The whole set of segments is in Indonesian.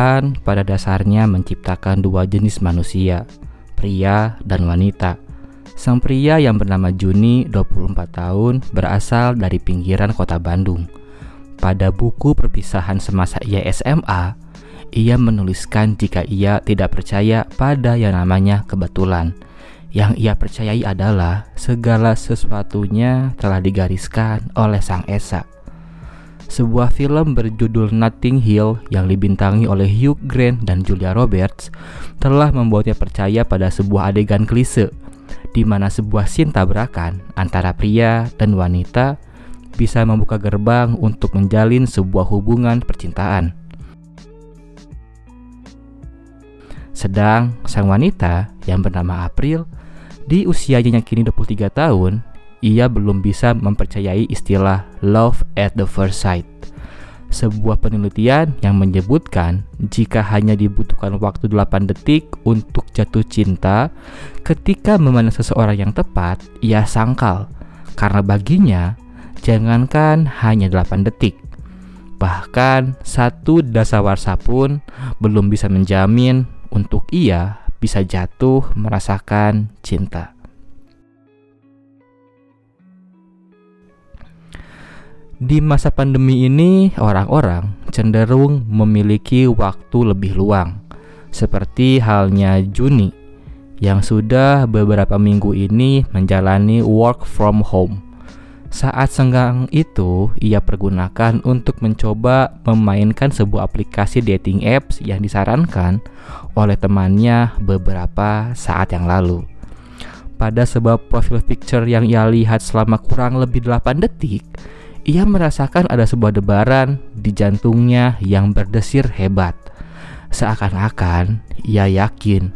Tuhan pada dasarnya menciptakan dua jenis manusia, pria dan wanita. Sang pria yang bernama Juni, 24 tahun, berasal dari pinggiran kota Bandung. Pada buku perpisahan semasa ia SMA, ia menuliskan jika ia tidak percaya pada yang namanya kebetulan. Yang ia percayai adalah segala sesuatunya telah digariskan oleh Sang Esa sebuah film berjudul Notting Hill yang dibintangi oleh Hugh Grant dan Julia Roberts telah membuatnya percaya pada sebuah adegan klise di mana sebuah scene tabrakan antara pria dan wanita bisa membuka gerbang untuk menjalin sebuah hubungan percintaan. Sedang sang wanita yang bernama April di usianya yang kini 23 tahun ia belum bisa mempercayai istilah love at the first sight. Sebuah penelitian yang menyebutkan jika hanya dibutuhkan waktu 8 detik untuk jatuh cinta ketika memandang seseorang yang tepat, ia sangkal. Karena baginya, jangankan hanya 8 detik, bahkan satu dasawarsa pun belum bisa menjamin untuk ia bisa jatuh merasakan cinta. Di masa pandemi ini, orang-orang cenderung memiliki waktu lebih luang, seperti halnya Juni yang sudah beberapa minggu ini menjalani work from home. Saat senggang itu, ia pergunakan untuk mencoba memainkan sebuah aplikasi dating apps yang disarankan oleh temannya beberapa saat yang lalu. Pada sebuah profil picture yang ia lihat selama kurang lebih 8 detik, ia merasakan ada sebuah debaran di jantungnya yang berdesir hebat. Seakan-akan ia yakin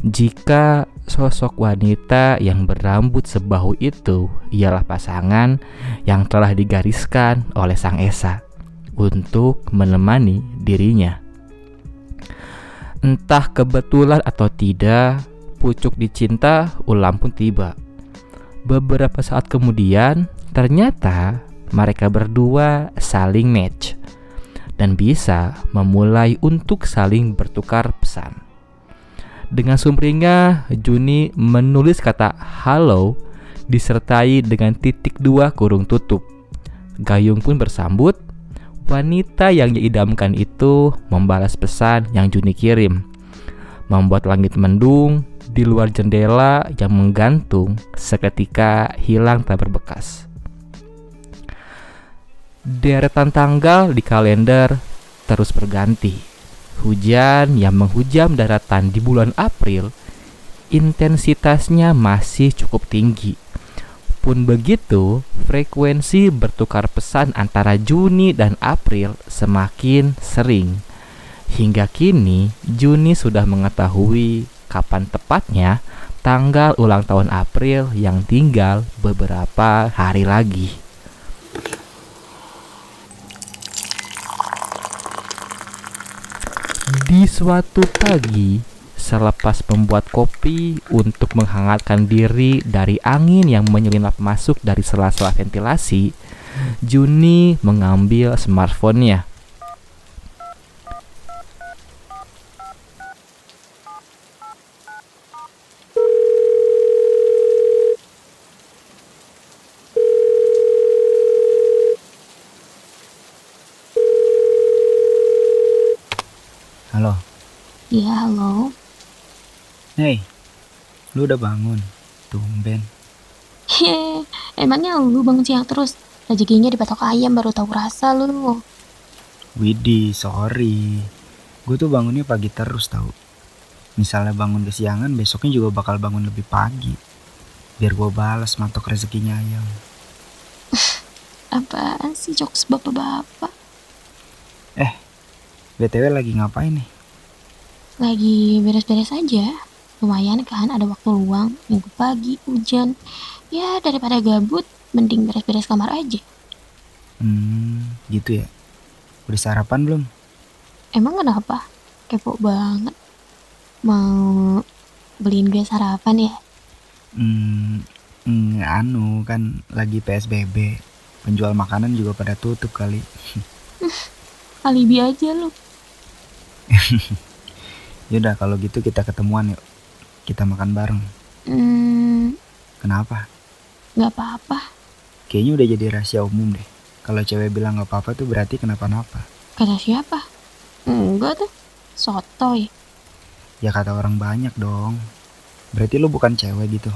jika sosok wanita yang berambut sebahu itu ialah pasangan yang telah digariskan oleh Sang Esa untuk menemani dirinya. Entah kebetulan atau tidak, pucuk dicinta ulam pun tiba. Beberapa saat kemudian, ternyata mereka berdua saling match dan bisa memulai untuk saling bertukar pesan. Dengan sumringah, Juni menulis kata halo disertai dengan titik dua kurung tutup. Gayung pun bersambut. Wanita yang diidamkan itu membalas pesan yang Juni kirim. Membuat langit mendung di luar jendela yang menggantung seketika hilang tak berbekas. Deretan tanggal di kalender terus berganti. Hujan yang menghujam daratan di bulan April intensitasnya masih cukup tinggi. Pun begitu, frekuensi bertukar pesan antara Juni dan April semakin sering. Hingga kini, Juni sudah mengetahui kapan tepatnya tanggal ulang tahun April yang tinggal beberapa hari lagi. Di suatu pagi, selepas membuat kopi untuk menghangatkan diri dari angin yang menyelinap masuk dari sela-sela ventilasi, Juni mengambil smartphone-nya Halo. Iya, halo. Hei, lu udah bangun? Tumben. Hehe, emangnya lu bangun siang terus? Rezekinya dipatok ayam baru tahu rasa lu. Widih, sorry. Gue tuh bangunnya pagi terus tau. Misalnya bangun kesiangan, besoknya juga bakal bangun lebih pagi. Biar gue balas matok rezekinya ayam. Apaan sih jokes bapak-bapak? Eh, BTW lagi ngapain nih? Lagi beres-beres aja. Lumayan kan ada waktu luang, minggu pagi, hujan. Ya daripada gabut, mending beres-beres kamar aja. Hmm, gitu ya. Udah sarapan belum? Emang kenapa? Kepo banget. Mau beliin gue sarapan ya? Hmm, mm, anu kan lagi PSBB. Penjual makanan juga pada tutup kali. Alibi aja lu. Yaudah kalau gitu kita ketemuan yuk. Kita makan bareng. Hmm, Kenapa? nggak apa-apa. Kayaknya udah jadi rahasia umum deh. Kalau cewek bilang nggak apa-apa tuh berarti kenapa-napa. Kata siapa? Enggak tuh. Sotoy. Ya kata orang banyak dong. Berarti lu bukan cewek gitu.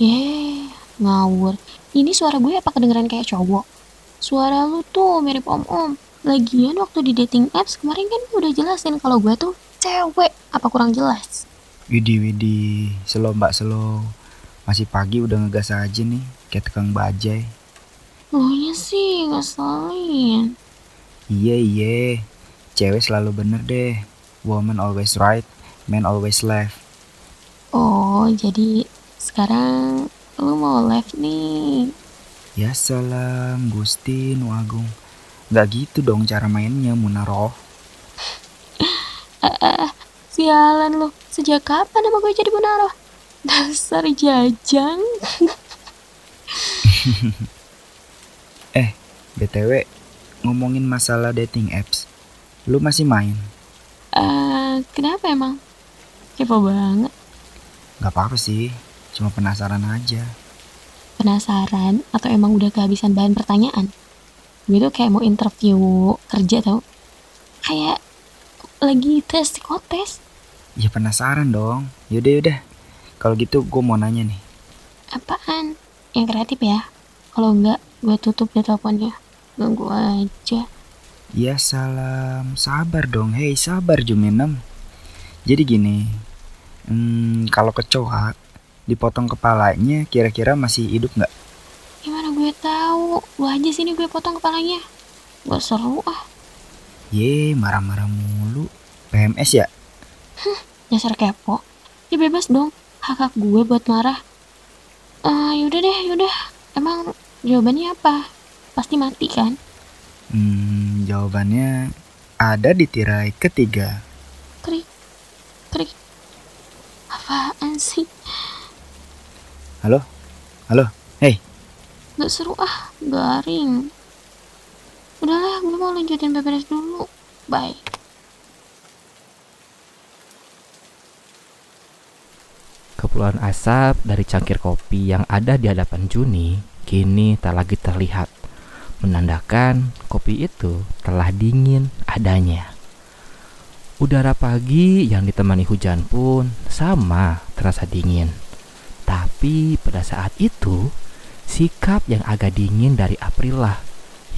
Yeay, ngawur. Ini suara gue apa kedengeran kayak cowok? Suara lu tuh mirip om-om. Lagian waktu di dating apps kemarin kan udah jelasin kalau gue tuh cewek. Apa kurang jelas? Widih widih, slow mbak slow. Masih pagi udah ngegas aja nih, kayak tukang bajai. Lunya sih ngeselin. Iya iya, cewek selalu bener deh. Woman always right, man always left. Oh, jadi sekarang lu mau live nih. Ya salam, Gusti Nu Agung. Gak gitu dong cara mainnya, Munaroh. Ah, ah, ah, sialan lu. Sejak kapan nama gue jadi Bunaro? Dasar jajang. Eh, BTW, ngomongin masalah dating apps. Lu masih main? Eh, kenapa emang? Kepo banget. Gak apa-apa sih, cuma penasaran aja. Penasaran atau emang udah kehabisan bahan pertanyaan? Gue tuh kayak mau interview kerja tau. Kayak lagi tes psikotes. Ya penasaran dong. Yaudah yaudah. Kalau gitu gue mau nanya nih. Apaan? Yang kreatif ya? Kalau enggak, gue tutup deh teleponnya. Ganggu aja. Ya salam, sabar dong. Hei sabar Juminem. Jadi gini, hmm, kalau kecoa dipotong kepalanya, kira-kira masih hidup nggak? Gimana gue tahu? Lu aja sini gue potong kepalanya. Gak seru ah. Ye, marah-marah mulu. PMS ya? Dasar kepo. Ya bebas dong. Hak-hak gue buat marah. Ah, yaudah deh, yaudah. Emang jawabannya apa? Pasti mati kan? Hmm, jawabannya ada di tirai ketiga. Krik. Krik. Apaan sih? Halo? Halo? Hei, Gak seru ah. Garing. Udahlah, gue mau lanjutin beberes dulu. Bye. Kepulan asap dari cangkir kopi yang ada di hadapan Juni kini tak lagi terlihat, menandakan kopi itu telah dingin adanya. Udara pagi yang ditemani hujan pun sama terasa dingin. Tapi pada saat itu, sikap yang agak dingin dari April lah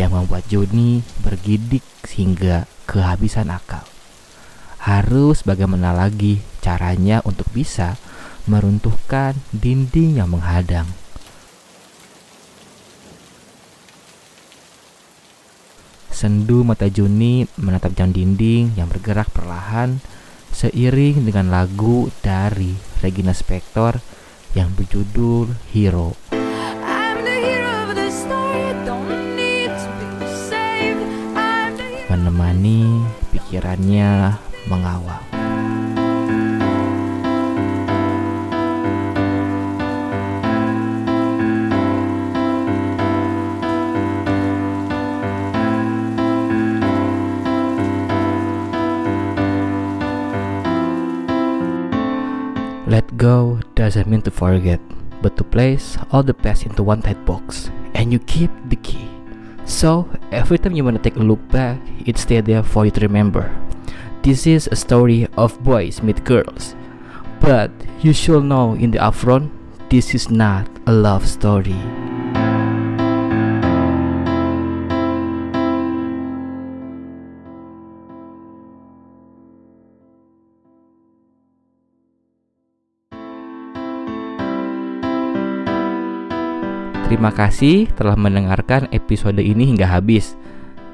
yang membuat Juni bergidik hingga kehabisan akal. Harus bagaimana lagi caranya untuk bisa meruntuhkan dinding yang menghadang. Sendu mata Juni menatap jam dinding yang bergerak perlahan seiring dengan lagu dari Regina Spektor yang berjudul Hero. I'm the hero doesn't mean to forget, but to place all the past into one tight box, and you keep the key. So, every time you want to take a look back, it stay there for you to remember. This is a story of boys meet girls. But you should know in the upfront, this is not a love story. Terima kasih telah mendengarkan episode ini hingga habis.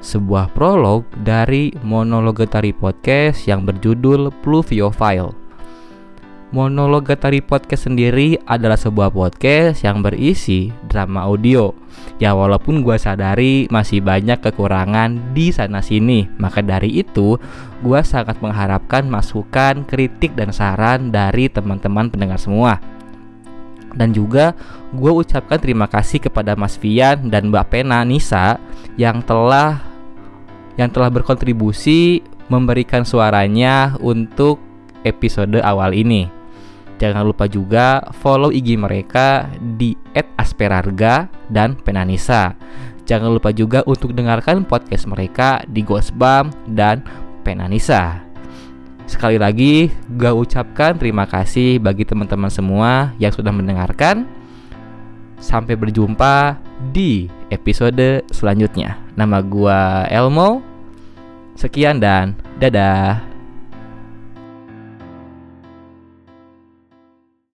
Sebuah prolog dari Monologatari Podcast yang berjudul Pluviophile. Monologatari Podcast sendiri adalah sebuah podcast yang berisi drama audio. Ya walaupun gue sadari masih banyak kekurangan di sana sini, maka dari itu gue sangat mengharapkan masukan, kritik dan saran dari teman-teman pendengar semua. Dan juga gue ucapkan terima kasih kepada Mas Fian dan Mbak Pena Nisa yang telah yang telah berkontribusi memberikan suaranya untuk episode awal ini. Jangan lupa juga follow IG mereka di @asperarga dan Penanisa. Jangan lupa juga untuk dengarkan podcast mereka di Ghostbam dan Penanisa. Sekali lagi, gue ucapkan terima kasih bagi teman-teman semua yang sudah mendengarkan. Sampai berjumpa di episode selanjutnya. Nama gua Elmo. Sekian dan dadah.